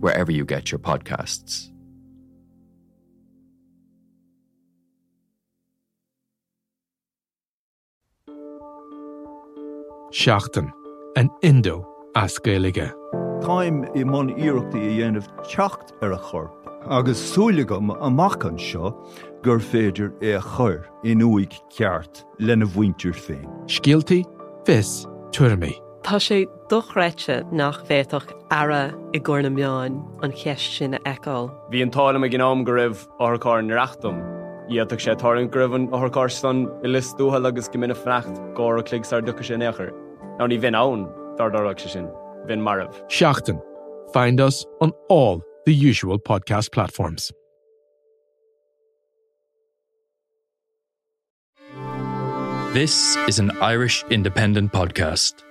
wherever you get your podcasts. Seachtain an Indo as Gaelige. Táim i món iireachtaí a dhéanamh techt ar er a chorp, agus súlagam amachchan seo gur féidir é a chur in uig ceart lena bhaintir féin. Scialtaí, fis, tuairmí. Tá sé dochreite nach bhéach ara i ggur na meáin an cheist sin eáil. Bhí an tála a gnám go raibh áthcáir nareachtam. Iadach sé tarn gribhann áthcárstan i listúthe agus go mina frecht gá a cligsar ducha sin éair. Ná ní bhín ann dardarach se sin, bhín marmh. Seachtain. Find us on all the usual podcast platforms. This is an Irish independent podcast.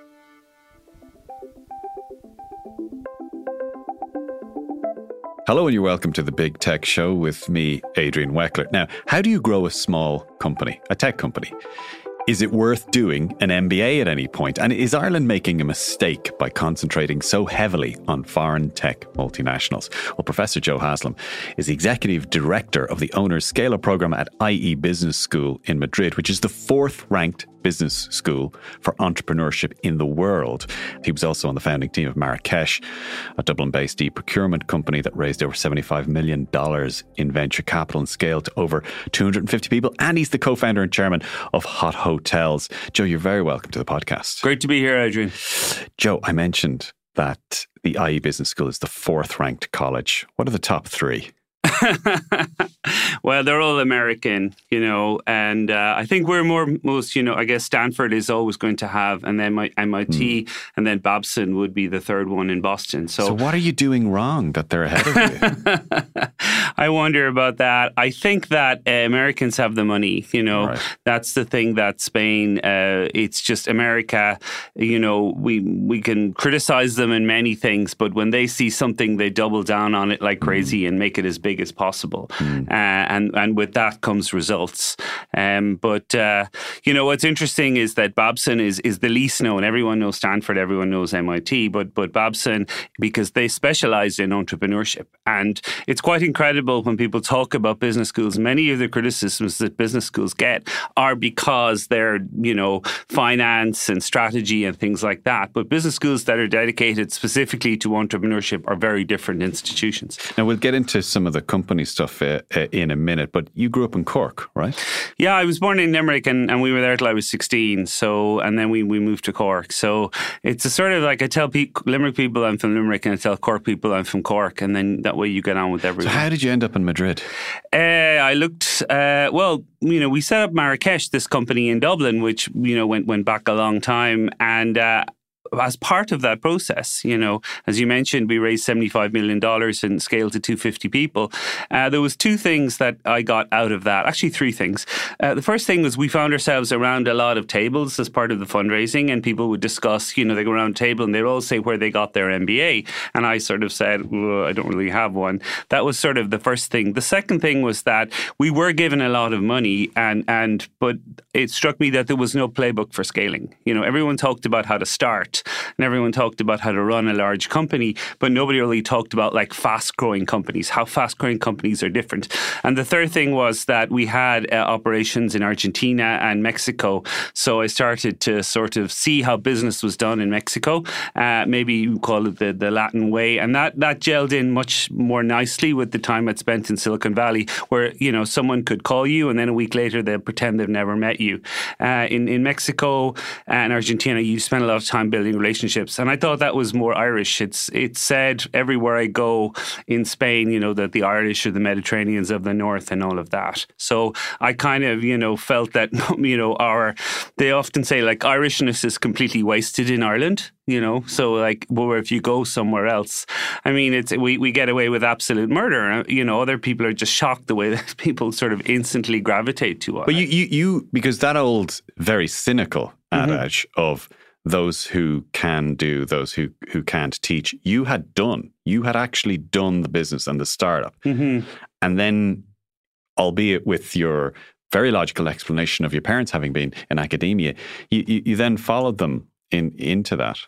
Hello, and you're welcome to the Big Tech Show with me, Adrian Weckler. Now, how do you grow a small company, a tech company? Is it worth doing an MBA at any point? And is Ireland making a mistake by concentrating so heavily on foreign tech multinationals? Well, Professor Joe Haslam is the executive director of the Owner's Scale Up program at IE Business School in Madrid, which is the fourth ranked business school for entrepreneurship in the world. He was also on the founding team of Marrakech, a Dublin based e procurement company that raised over $75 million in venture capital and scaled to over 250 people. And he's the co founder and chairman of Hot Hotels. Joe, you're very welcome to the podcast. Great to be here, Adrian. Joe, I mentioned that the IE Business School is the fourth ranked college. What are the top three? well, they're all American, you know, and uh, I think we're more most, you know, I guess Stanford is always going to have, and then my MIT, mm. and then Babson would be the third one in Boston. So, so what are you doing wrong that they're ahead of you? I wonder about that. I think that uh, Americans have the money, you know, right. that's the thing that Spain, uh, it's just America, you know, we we can criticize them in many things, but when they see something, they double down on it like crazy mm. and make it as big as possible. Mm. Uh, and and with that comes results. Um, but uh, you know what's interesting is that Babson is is the least known. Everyone knows Stanford, everyone knows MIT, but but Babson because they specialize in entrepreneurship, and it's quite incredible when people talk about business schools. Many of the criticisms that business schools get are because they're you know finance and strategy and things like that. But business schools that are dedicated specifically to entrepreneurship are very different institutions. Now we'll get into some of the company stuff uh, uh, in a minute, but you grew up in Cork, right? Yeah, I was born in Limerick and, and we were there till I was 16. So, and then we, we moved to Cork. So it's a sort of like I tell pe- Limerick people I'm from Limerick and I tell Cork people I'm from Cork. And then that way you get on with everyone. So, how did you end up in Madrid? Uh, I looked, uh, well, you know, we set up Marrakech, this company in Dublin, which, you know, went, went back a long time. And, uh, as part of that process, you know, as you mentioned, we raised $75 million and scaled to 250 people. Uh, there was two things that I got out of that. Actually, three things. Uh, the first thing was we found ourselves around a lot of tables as part of the fundraising and people would discuss, you know, they go around a table and they'd all say where they got their MBA. And I sort of said, well, I don't really have one. That was sort of the first thing. The second thing was that we were given a lot of money and, and, but it struck me that there was no playbook for scaling. You know, everyone talked about how to start and everyone talked about how to run a large company, but nobody really talked about like fast growing companies, how fast growing companies are different. And the third thing was that we had uh, operations in Argentina and Mexico. So I started to sort of see how business was done in Mexico. Uh, maybe you call it the, the Latin way. And that, that gelled in much more nicely with the time I'd spent in Silicon Valley, where, you know, someone could call you and then a week later they'll pretend they've never met you. Uh, in, in Mexico and Argentina, you spend a lot of time building relationships. And I thought that was more Irish. It's it's said everywhere I go in Spain, you know, that the Irish are the Mediterraneans of the north and all of that. So I kind of, you know, felt that you know, our they often say like Irishness is completely wasted in Ireland you know so like where if you go somewhere else i mean it's we, we get away with absolute murder you know other people are just shocked the way that people sort of instantly gravitate to us but you you, you because that old very cynical mm-hmm. adage of those who can do those who who can't teach. You had done you had actually done the business and the startup. Mm-hmm. and then albeit with your very logical explanation of your parents having been in academia you, you, you then followed them in into that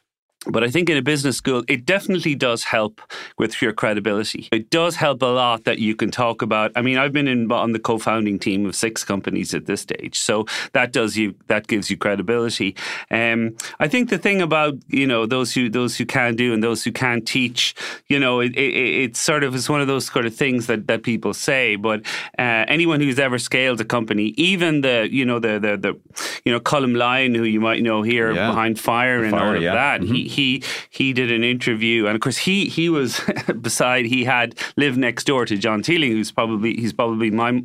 but I think in a business school, it definitely does help with your credibility. It does help a lot that you can talk about. I mean, I've been in on the co-founding team of six companies at this stage, so that does you that gives you credibility. Um, I think the thing about you know those who those who can do and those who can't teach, you know, it, it, it sort of is one of those sort of things that that people say. But uh, anyone who's ever scaled a company, even the you know the the, the you know Colm Lyon, who you might know here yeah. behind Fire the and fire, all of yeah. that, mm-hmm. he he he did an interview, and of course he he was beside he had lived next door to John Teeling, who's probably he's probably my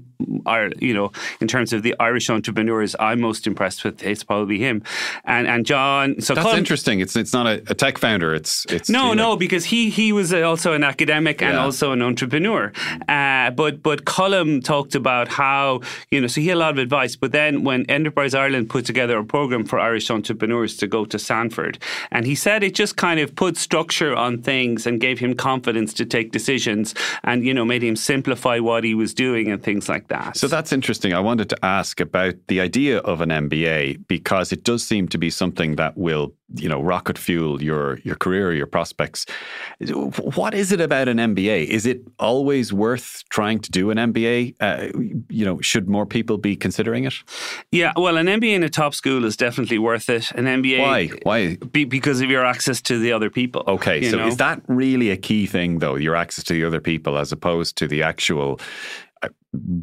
you know in terms of the Irish entrepreneurs I'm most impressed with. It's probably him, and and John. So that's interesting. It's it's not a, a, tech founder. It's it's no no because he he was also an academic yeah. and also an entrepreneur. Uh, but but Colm talked about how you know so he had a lot of advice. But then when Enterprise Ireland put together a program for Irish entrepreneurs to go to Stanford and he said it just kind of put structure on things and gave him confidence to take decisions and, you know, made him simplify what he was doing and things like that. So that's interesting. I wanted to ask about the idea of an MBA because it does seem to be something that will you know rocket fuel your your career your prospects. What is it about an MBA is it always worth trying to do an MBA uh, you know should more people be considering it? Yeah well an MBA in a top school is definitely worth it. An MBA why? Why? Be, because of your access to the other people okay so know? is that really a key thing though your access to the other people as opposed to the actual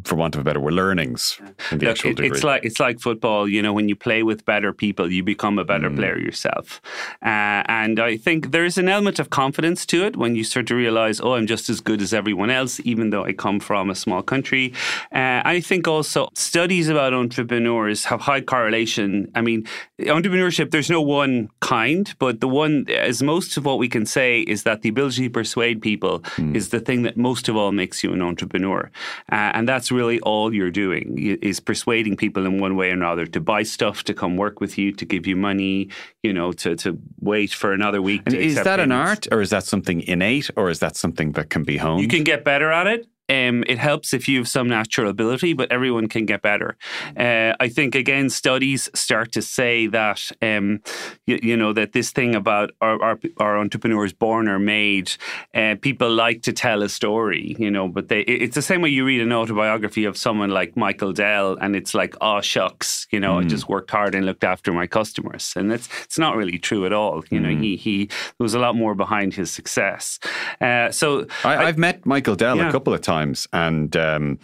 for want of a better word, learnings in the Look, actual degree. It's like it's like football. You know, when you play with better people, you become a better mm. player yourself. Uh, and I think there is an element of confidence to it when you start to realize, oh, I'm just as good as everyone else, even though I come from a small country. Uh, I think also studies about entrepreneurs have high correlation. I mean, entrepreneurship, there's no one kind, but the one, as most of what we can say, is that the ability to persuade people mm. is the thing that most of all makes you an entrepreneur. Uh, and that's really all you're doing is persuading people in one way or another to buy stuff, to come work with you, to give you money, you know, to, to wait for another week. And is that payments. an art or is that something innate or is that something that can be honed? You can get better at it. Um, it helps if you have some natural ability, but everyone can get better. Uh, I think again, studies start to say that um, you, you, know that this thing about our, our, our entrepreneurs born or made, uh, people like to tell a story, you know, but they it's the same way you read an autobiography of someone like Michael Dell, and it's like, oh shucks, you know, mm. I just worked hard and looked after my customers, and it's it's not really true at all. You mm. know, he he there was a lot more behind his success. Uh, so I, have met Michael Dell yeah. a couple of times times, and um,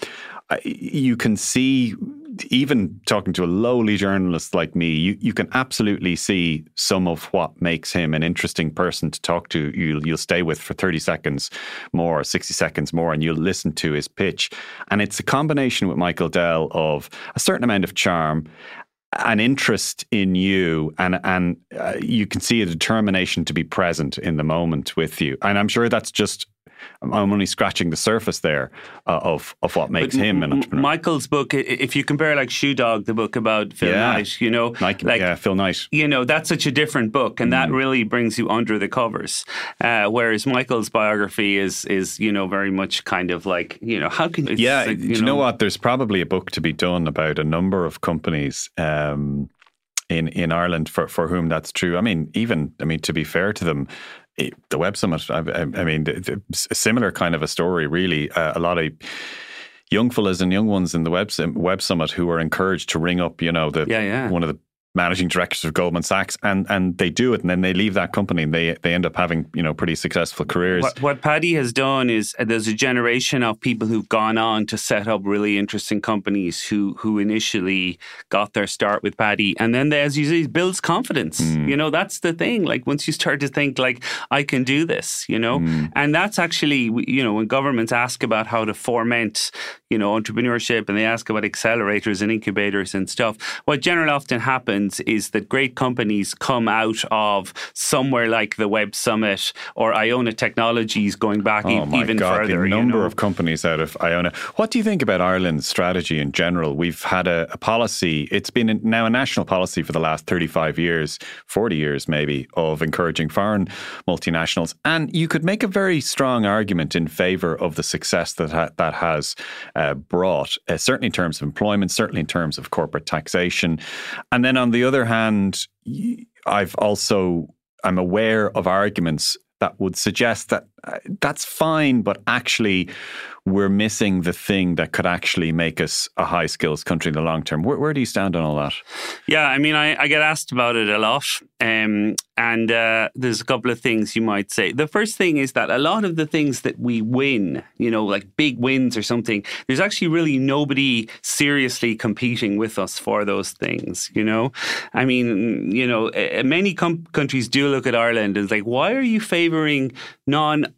you can see even talking to a lowly journalist like me, you, you can absolutely see some of what makes him an interesting person to talk to. You'll, you'll stay with for 30 seconds more, 60 seconds more, and you'll listen to his pitch. And it's a combination with Michael Dell of a certain amount of charm an interest in you and and uh, you can see a determination to be present in the moment with you and i'm sure that's just I'm only scratching the surface there uh, of of what makes but him an entrepreneur. Michael's book, if you compare like Shoe Dog, the book about Phil yeah. Knight, you know, Nike, like yeah, Phil Knight, you know, that's such a different book, and mm. that really brings you under the covers. Uh, whereas Michael's biography is is you know very much kind of like you know how can yeah, like, you, you know, know, what? There's probably a book to be done about a number of companies. Um, in, in Ireland for, for whom that's true. I mean, even I mean to be fair to them, the Web Summit, I, I mean, a similar kind of a story, really. Uh, a lot of young fellas and young ones in the Web, Web Summit who are encouraged to ring up, you know, the yeah, yeah. one of the managing directors of Goldman Sachs, and and they do it, and then they leave that company, and they they end up having you know pretty successful careers. What, what Paddy has done is uh, there's a generation of people who've gone on to set up really interesting companies who who initially got their start with Paddy, and then they, as you say, builds confidence. Mm. You know, that's the thing. Like once you start to think like I can do this, you know, Mm. and that's actually you know when governments ask about how to foment you know entrepreneurship and they ask about accelerators and incubators and stuff. What generally often happens is that great companies come out of somewhere like the Web Summit or Iona Technologies going back e- Oh my even God, further. the you number know. of companies out of Iona. What do you think about Ireland's strategy in general? We've had a, a policy, it's been now a national policy for the last 35 years, 40 years maybe, of encouraging foreign multinationals. And you could make a very strong argument in favour of the success that ha- that has uh, brought, uh, certainly in terms of employment, certainly in terms of corporate taxation. And then on the other hand, I've also, I'm aware of arguments that would suggest that that's fine, but actually we're missing the thing that could actually make us a high skills country in the long term. Where, where do you stand on all that? Yeah, I mean, I, I get asked about it a lot. Um, and uh, there's a couple of things you might say. The first thing is that a lot of the things that we win, you know, like big wins or something, there's actually really nobody seriously competing with us for those things, you know? I mean, you know, uh, many com- countries do look at Ireland and it's like, why are you favoring non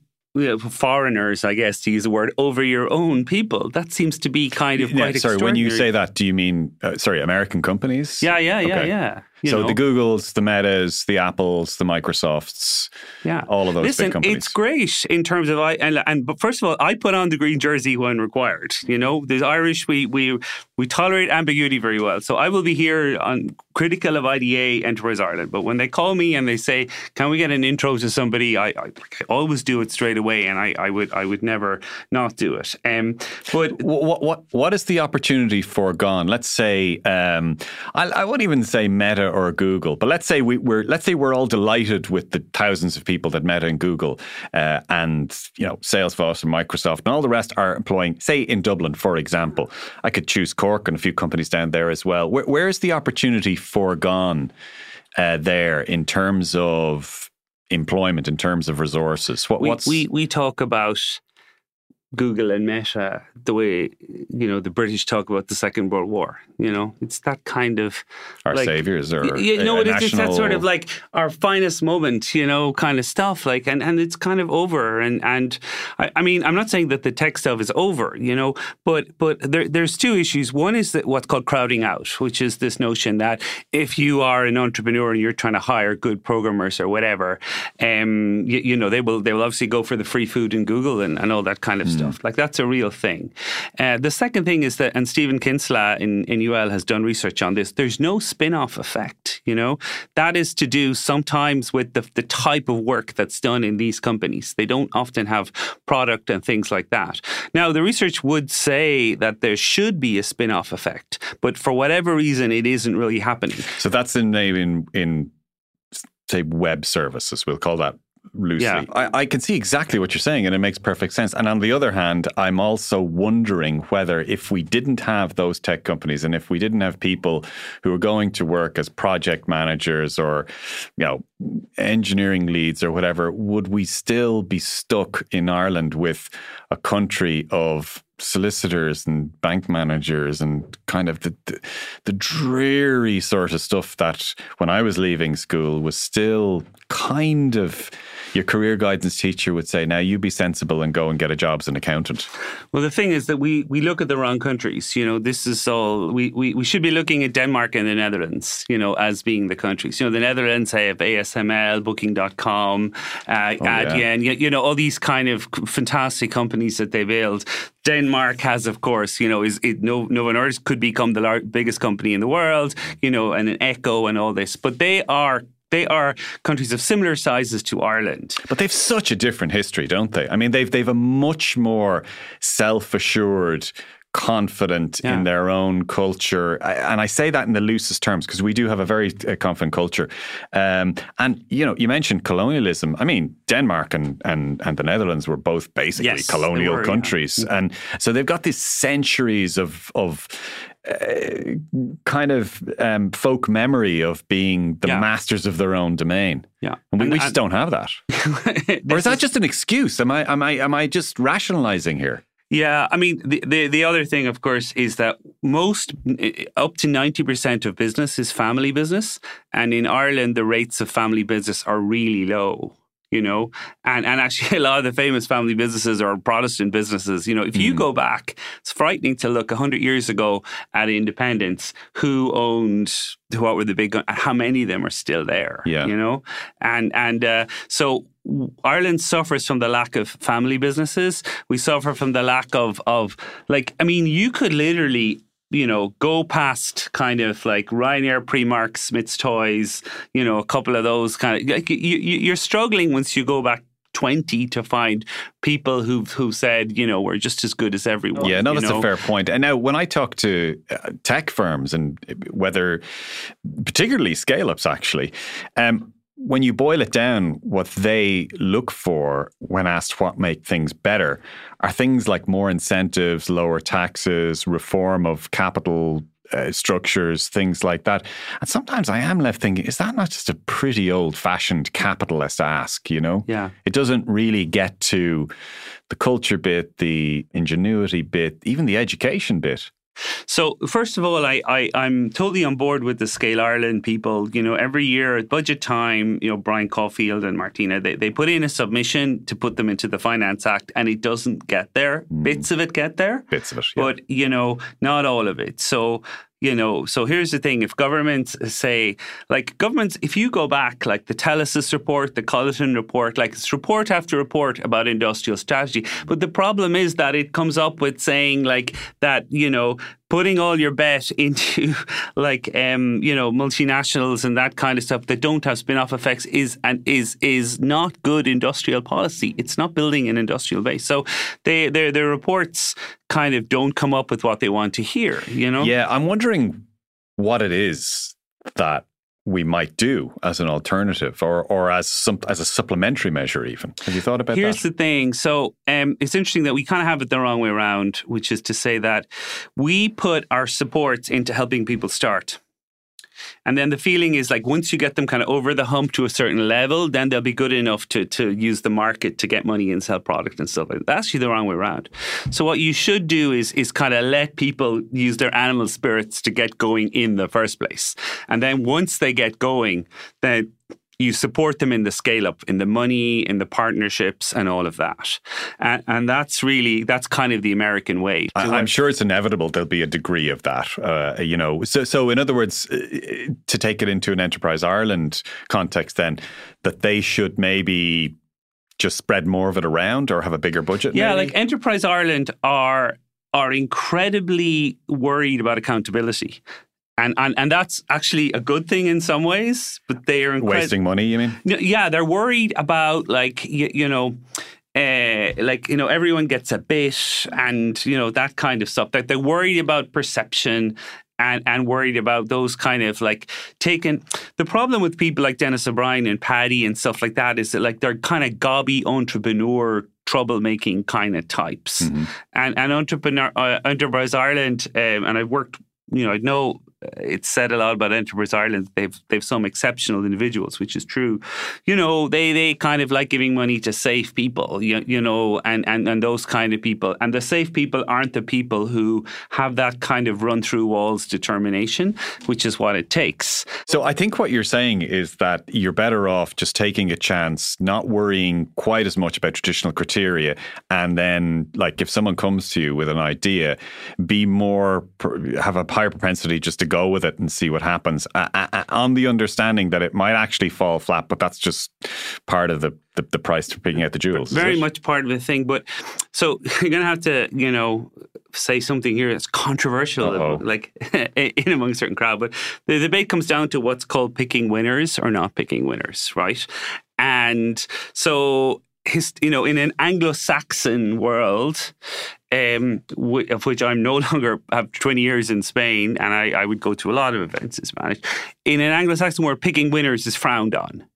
foreigners, I guess, to use the word, over your own people. That seems to be kind of Yeah, quite sorry, when you say that, do you mean, uh, sorry, American companies? Yeah, yeah, yeah, Okay. yeah. You so know. the Googles, the Metas, the Apples, the Microsofts, Yeah, all of those Listen, big companies. it's great in terms of I and, and but first of all, I put on the green jersey when required. You know, the Irish we we we tolerate ambiguity very well. So I will be here on critical of IDA Enterprise Ireland. But when they call me and they say, "Can we get an intro to somebody?" I, I, I always do it straight away, and I, I would I would never not do it. Um, but what, what what is the opportunity foregone? Let's say um, I, I wouldn't even say Meta or Google, but let's say we, we're let's say we're all delighted with the thousands of people that Meta and Google uh, and you know Salesforce and Microsoft and all the rest are employing. Say in Dublin, for example, I could choose Cork and a few companies down there as well. Where, where is the opportunity foregone uh, there in terms of employment, in terms of resources? What, we, we we talk about Google and Meta the way you know the British talk about the Second World War. You know, it's that kind of our like, saviors or you know, a, a it is it's that sort of like our finest moment, you know, kind of stuff. Like, and, and it's kind of over. And and I, I mean, I'm not saying that the tech stuff is over, you know, but but there, there's two issues. One is that what's called crowding out, which is this notion that if you are an entrepreneur and you're trying to hire good programmers or whatever, um, you, you know, they will they will obviously go for the free food in Google and, and all that kind of stuff. Like that's a real thing. Uh, the second thing is that, and Stephen Kinsella in, in UL has done research on this. There's no spin-off effect. You know, that is to do sometimes with the the type of work that's done in these companies. They don't often have product and things like that. Now, the research would say that there should be a spin-off effect, but for whatever reason, it isn't really happening. So that's the name in in say web services. We'll call that loosely. Yeah. I, I can see exactly what you're saying, and it makes perfect sense. And on the other hand, I'm also wondering whether if we didn't have those tech companies, and if we didn't have people who are going to work as project managers or you know engineering leads or whatever, would we still be stuck in Ireland with a country of solicitors and bank managers and kind of the, the the dreary sort of stuff that when I was leaving school was still kind of your career guidance teacher would say, now you be sensible and go and get a job as an accountant. Well, the thing is that we, we look at the wrong countries. You know, this is all, we, we, we should be looking at Denmark and the Netherlands, you know, as being the countries. You know, the Netherlands have ASML, Booking.com, uh, Adyen, you, you know, all these kind of fantastic companies that they build. Denmark has, of course, you know, is it, no, Novo Nordisk could become the lar- biggest company in the world, you know, and an Echo and all this. But they are they are countries of similar sizes to Ireland. But they've such a different history, don't they? I mean, they've they've a much more self-assured, confident Yeah. in their own culture, and I say that in the loosest terms because we do have a very uh, confident culture. Um, and you know, you mentioned colonialism. I mean, Denmark and and and the Netherlands were both basically Yes, colonial were, yeah. countries, and so they've got these centuries of of uh, kind of um, folk memory of being the Yeah. masters of their own domain. Yeah. And we, And- we just and- don't have that. or is that is- just an excuse? Am I am I am I just rationalizing here? Yeah, I mean, the, the, the other thing, of course, is that most, eh, up to 90% of business is family business. And in Ireland, the rates of family business are really low. You know, and and actually, a lot of the famous family businesses are Protestant businesses. You know, if you go back, it's frightening to look hundred years ago at independence. Who owned what were the big? How many of them are still there? Yeah. you know, and and uh, so Ireland suffers from the lack of family businesses. We suffer from the lack of of like I mean, you could literally you know go past kind of like Ryanair, Primark, Smyths Toys, you know, a couple of those kind of like you, you, you're struggling once you go back. 20 to find people who've who said you know we're just as good as everyone Yeah, no, that's know? a fair point. And now, when I talk to uh, tech firms and whether, particularly scale ups, actually, um, when you boil it down, what they look for when asked what make things better are things like more incentives, lower taxes, reform of capital. Uh, structures, things like that. And sometimes I am left thinking, is that not just a pretty old fashioned capitalist ask, you know? Yeah. It doesn't really get to the culture bit, the ingenuity bit, even the education bit. So first of all, I, I I'm totally on board with the Scale Ireland people. You know, every year at budget time, you know, Brian Caulfield and Martina, they, they put in a submission to put them into the Finance Act, and it doesn't get there. Hmm. Bits of it get there, Bits of it. yeah. but you know, not all of it. So you know, so here's the thing: if governments say, like governments, if you go back, like the Telesis report, the Culliton report, like it's report after report about industrial strategy, but the problem is that it comes up with saying like that, you know, putting all your bet into like um, you know multinationals and that kind of stuff that don't have spin-off effects is and is is not good industrial policy. It's not building an industrial base. So they their their reports kind of don't come up with what they want to hear. You know. Yeah, I'm wondering what it is that we might do as an alternative or, or as some as a supplementary measure even. Have you thought about that? Here's that? the thing. So um, it's interesting that we kind of have it the wrong way around, which is to say that we put our supports into helping people start. And then the feeling is like once you get them kind of over the hump to a certain level, then they'll be good enough to, to use the market to get money and sell product and stuff like that. That's actually the wrong way around. So what you should do is is kind of let people use their animal spirits to get going in the first place. And then once they get going, then you support them in the scale up, in the money, in the partnerships, and all of that. And, and that's really that's kind of the American way. I, I'm sure it's inevitable there'll be a degree of that. Uh, you know, so so in other words, uh, to take it into an Enterprise Ireland context, then that they should maybe just spread more of it around or have a bigger budget. Yeah, maybe? like Enterprise Ireland are are incredibly worried about accountability. And, and and that's actually a good thing in some ways, but they are incred- wasting money. You mean? Yeah, they're worried about like you, you know, uh, like you know, everyone gets a bit, and you know that kind of stuff. That they're worried about perception. And, and worried about those kind of like taking the problem with people like Dennis O'Brien and Paddy and stuff like that is that like they're kind of gobby entrepreneur troublemaking kind of types and and entrepreneur uh, Enterprise Ireland um, and I've worked you know I know Uh, it's said a lot about Enterprise Ireland. They've they've some exceptional individuals, which is true. You know, they they kind of like giving money to safe people. You, you know, and, and and those kind of people. And the safe people aren't the people who have that kind of run through walls determination, which is what it takes. So I think what you're saying is that you're better off just taking a chance, not worrying quite as much about traditional criteria, and then like if someone comes to you with an idea, be more have a higher propensity just to go with it and see what happens, uh, uh, on the understanding that it might actually fall flat, but that's just part of the the, the price for picking out the jewels. Very much part of the thing. But so you're going to have to, you know, say something here that's controversial, Uh-oh. like in among a certain crowd. But the debate comes down to what's called picking winners or not picking winners, right? And so, you know, in an Anglo-Saxon world, um, w- of which I'm no longer have 20 years in Spain, and I, I would go to a lot of events in Spanish. In an Anglo-Saxon world, picking winners is frowned on.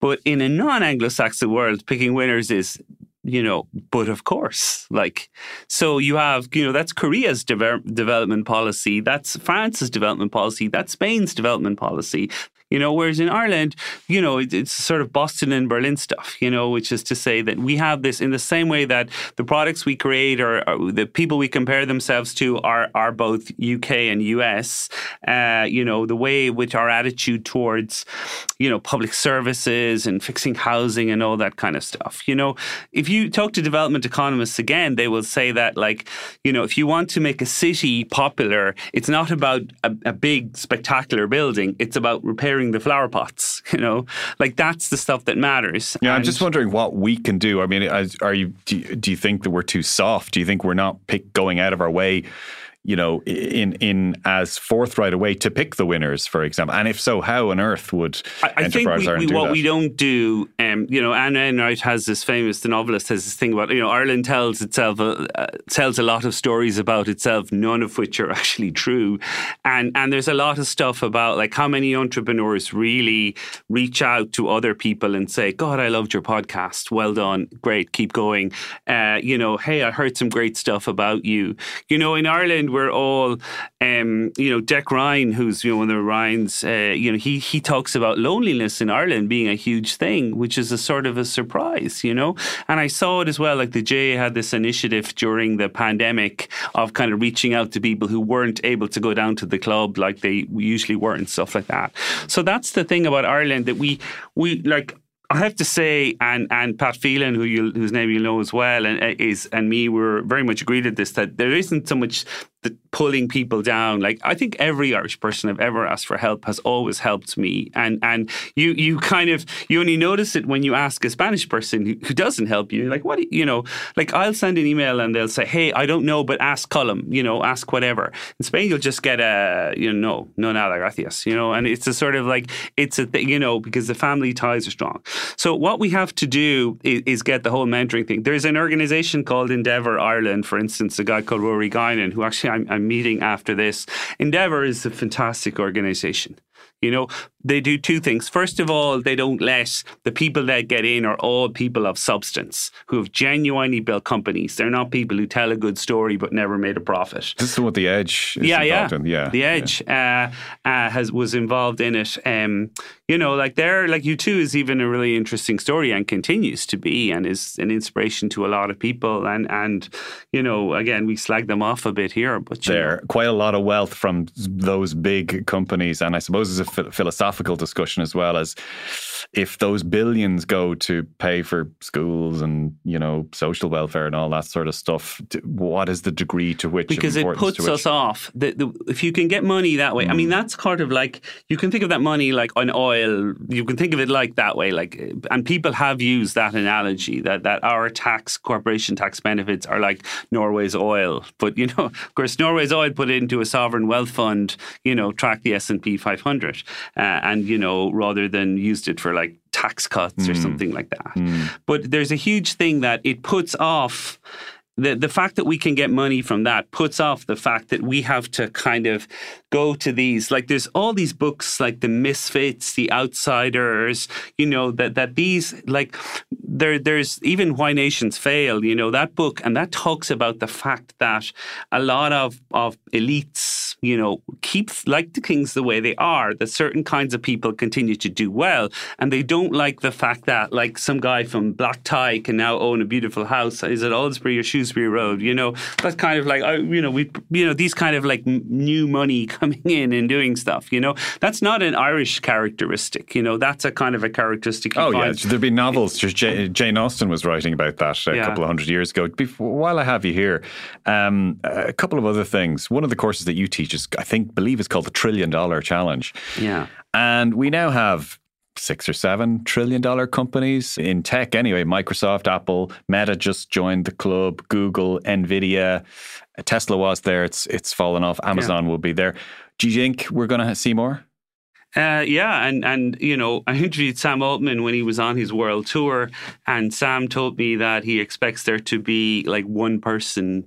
But in a non Anglo Saxon world, picking winners is you know, but of course, like, so you have, you know, that's Korea's de- development policy, that's France's development policy, that's Spain's development policy. You know, whereas in Ireland, you know, it, it's sort of Boston and Berlin stuff, you know, which is to say that we have this in the same way that the products we create or, or the people we compare themselves to are, are both UK and US, uh, you know, the way which our attitude towards, you know, public services and fixing housing and all that kind of stuff. You know, if you talk to development economists again, they will say that, like, you know, if you want to make a city popular, it's not about a, a big, spectacular building, it's about repairing the flower pots. You know, like that's the stuff that matters. Yeah, I'm just wondering what we can do. I mean, are you do, you do you think that we're too soft? Do you think we're not pick, going out of our way? You know, in in as forthright a way to pick the winners, for example, and if so, how on earth would I, I think Enterprise we, Ireland we, do what that? we don't do, um, you know, Anne Enright has this famous, the novelist has this thing about, you know, Ireland tells itself, uh, uh, tells a lot of stories about itself, none of which are actually true. And, and there's a lot of stuff about like how many entrepreneurs really reach out to other people and say, God, I loved your podcast. Well done. Great. Keep going. Uh, you know, hey, I heard some great stuff about you. You know, in Ireland, we're all, um, you know, Deck Ryan, who's, you know, one of the Ryans, uh, you know, he, he talks about loneliness in Ireland being a huge thing, which is a sort of a surprise, you know? And I saw it as well. Like the J had this initiative during the pandemic of kind of reaching out to people who weren't able to go down to the club like they usually were and stuff like that. So that's the thing about Ireland that we, we like, I have to say, and and Pat Phelan, who you whose name you know as well, and uh, is and me were very much agreed at this that there isn't so much the pulling people down. Like I think every Irish person I've ever asked for help has always helped me, and and you you kind of you only notice it when you ask a Spanish person who, who doesn't help you. Like what you know? Like I'll send an email and they'll say, "Hey, I don't know, but ask Colum. You know, ask whatever." In Spain, you'll just get a you know, no, no nada, gracias. You know, and it's a sort of like it's a thing, you know, because the family ties are strong. So what we have to do is, is get the whole mentoring thing. There's an organization called Endeavour Ireland, for instance, a guy called Rory Guinan, who actually I'm meeting after this. Endeavour is a fantastic organization. You know, they do two things. First of all, they don't let the people that get in are all people of substance who have genuinely built companies. They're not people who tell a good story but never made a profit. This is what the edge. Is yeah, yeah, in. yeah. The Edge uh, uh, has was involved in it. Um, you know, like there, like U2, is even a really interesting story and continues to be, and is an inspiration to a lot of people. And and you know, again, we slag them off a bit here, but know, there quite a lot of wealth from those big companies and i suppose it's a ph- philosophical discussion as well as if those billions go to pay for schools and you know social welfare and all that sort of stuff what is the degree to which because it puts us off. The, the, if you can get money that way, I Mm. mean, that's kind of like you can think of that money like on oil. You can think of it like that way. Like, and people have used that analogy that that our tax corporation tax benefits are like Norway's oil. But you know, of course, Norway's oil put it into a sovereign wealth fund. You know, track the S and P 500, uh, and you know, rather than used it for like tax cuts or Mm. something like that. But there's a huge thing that it puts off the the fact that we can get money from that puts off the fact that we have to kind of go to these like there's all these books like the misfits the outsiders you know that that these like there there's even why nations fail you know that book and that talks about the fact that a lot of of elites you know keep like the Kings the way they are that certain kinds of people continue to do well and they don't like the fact that like some guy from black tie can now own a beautiful house is it Ailesbury or Shrewsbury Road you know that's kind of like you know we you know these kind of like new money coming in and doing stuff you know that's not an Irish characteristic you know that's a kind of a characteristic Oh yeah, there'd be novels. Just J- Jane Austen was writing about that a Yeah. couple of hundred years ago. Before, while I have you here, um, a couple of other things. One of the courses that you teach is, I think, believe is called the Trillion Dollar Challenge. yeah And we now have six or seven trillion dollar companies in tech anyway. Microsoft, Apple, Meta just joined the club, Google, Nvidia, Tesla was there. It's it's fallen off. Amazon will be there. Do you think we're going to see more? Uh, yeah, and and you know, I interviewed Sam Altman when he was on his world tour, and Sam told me that he expects there to be like one person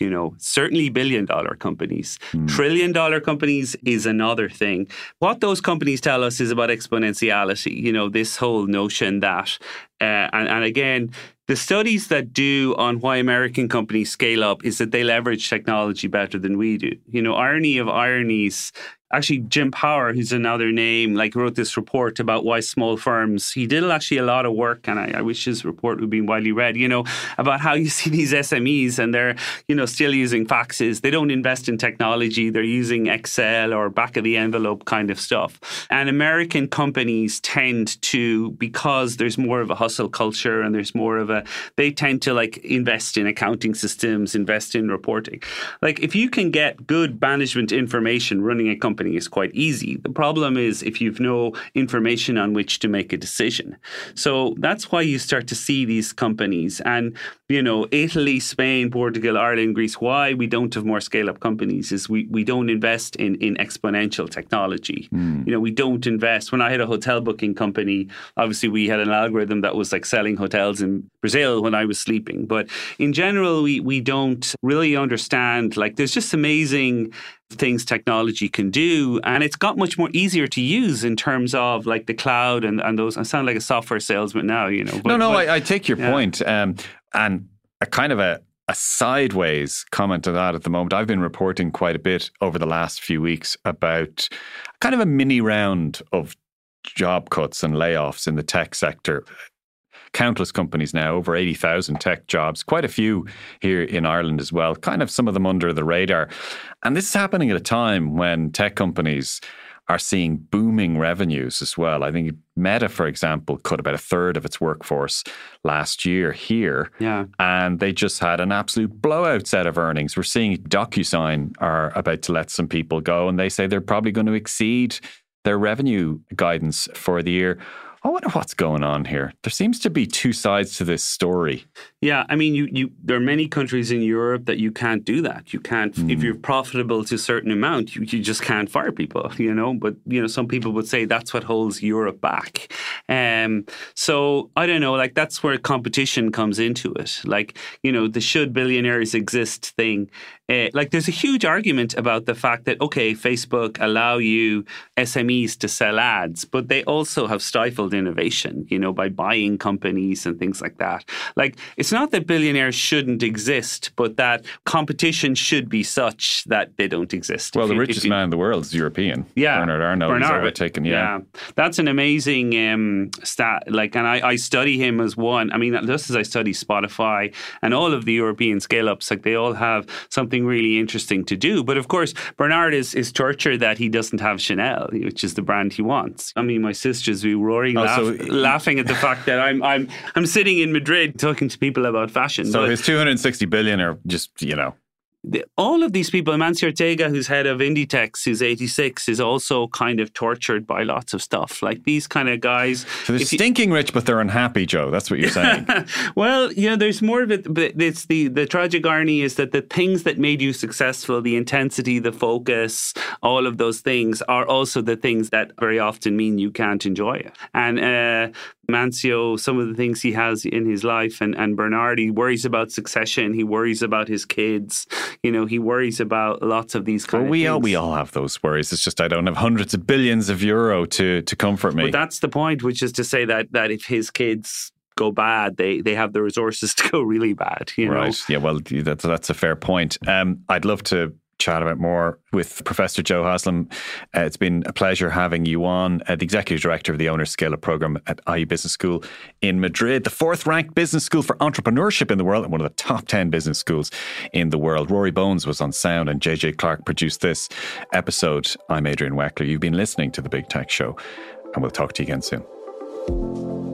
You know, certainly billion dollar companies. Trillion dollar companies is another thing. What those companies tell us is about exponentiality. You know, this whole notion that, uh, and, and again, the studies that do on why American companies scale up is that they leverage technology better than we do. You know, irony of ironies. Actually, Jim Power, who's another name, like wrote this report about why small firms. He did actually a lot of work, and I, I wish his report would be widely read. You know, about how you see these SMEs and they're, you know, still using faxes. They don't invest in technology. They're using Excel or back of the envelope kind of stuff. And American companies tend to, because there's more of a hustle culture and there's more of a, they tend to like invest in accounting systems, invest in reporting. Like if you can get good management information running a company is quite easy. The problem is if you've no information on which to make a decision. So that's why you start to see these companies and, you know, Italy, Spain, Portugal, Ireland, Greece, why we don't have more scale up companies is we, we don't invest in, in exponential technology. Hmm. You know, we don't invest. When I had a hotel booking company, obviously we had an algorithm that was like selling hotels in Brazil when I was sleeping. But in general, we, we don't really understand, like, there's just amazing things technology can do and it's got much more easier to use in terms of like the cloud and, and those I sound like a software salesman now you know no, no, but- I, I take your yeah. point. Um, and a kind of a, a sideways comment to that at the moment. I've been reporting quite a bit over the last few weeks about kind of a mini round of job cuts and layoffs in the tech sector. Countless companies now, over 80,000 tech jobs, quite a few here in Ireland as well, kind of some of them under the radar. And this is happening at a time when tech companies are seeing booming revenues as well. I think Meta, for example, cut about a third of its workforce last year here. Yeah. And they just had an absolute blowout set of earnings. We're seeing DocuSign are about to let some people go, and they say they're probably going to exceed their revenue guidance for the year. I wonder what's going on here. There seems to be two sides to this story. Yeah, I mean, you, you there are many countries in Europe that you can't do that. You can't if you're profitable to a certain amount, you, you just can't fire people. You know, but you know, some people would say that's what holds Europe back. Um, so I don't know, like that's where competition comes into it. Like you know, the should billionaires exist thing. Uh, like there's a huge argument about the fact that okay, Facebook allow you SMEs to sell ads, but they also have stifled innovation. You know, by buying companies and things like that. Like it's not that billionaires shouldn't exist, but that competition should be such that they don't exist. Well, If the you- richest you- man in the world is European. yeah, Bernard Arnault Bernard, overtaken. Yeah. that's an amazing um, stat. Like, and I, I study him as one. I mean, just as I study Spotify and all of the European scale ups, like they all have something really interesting to do. But of course, Bernard is is tortured that he doesn't have Chanel, which is the brand he wants. I mean, my sisters be roaring, Oh, laugh, so- laughing at the fact that I'm I'm I'm sitting in Madrid talking to people about fashion. So his 260 billion are just, you know, the- all of these people, Amancio Ortega, who's head of Inditex, who's 86, is also kind of tortured by lots of stuff. Like these kind of guys. so they're if you- stinking rich, but they're unhappy, Joe. That's what you're saying. well, yeah, there's more of it, but it's the the tragic irony is that the things that made you successful, the intensity, the focus, all of those things are also the things that very often mean you can't enjoy it. And uh, Mancio, some of the things he has in his life, and and Bernard, he worries about succession, he worries about his kids, you know, he worries about lots of these kind well, of we things. all we all have those worries. It's just I don't have hundreds of billions of euro to to comfort me. But that's the point, which is to say that that if his kids go bad, they they have the resources to go really bad. You know, Right. Yeah. Well, that's that's a fair point. Um, I'd love to chat about more with Professor Joe Haslam. Uh, it's been a pleasure having you on, uh, the executive director of the Owner Scale Up program at IE Business School in Madrid, the fourth ranked business school for entrepreneurship in the world, and one of the top ten business schools in the world. Rory Bones was on sound, and JJ Clark produced this episode. I'm Adrian Weckler. You've been listening to the Big Tech Show, and we'll talk to you again soon.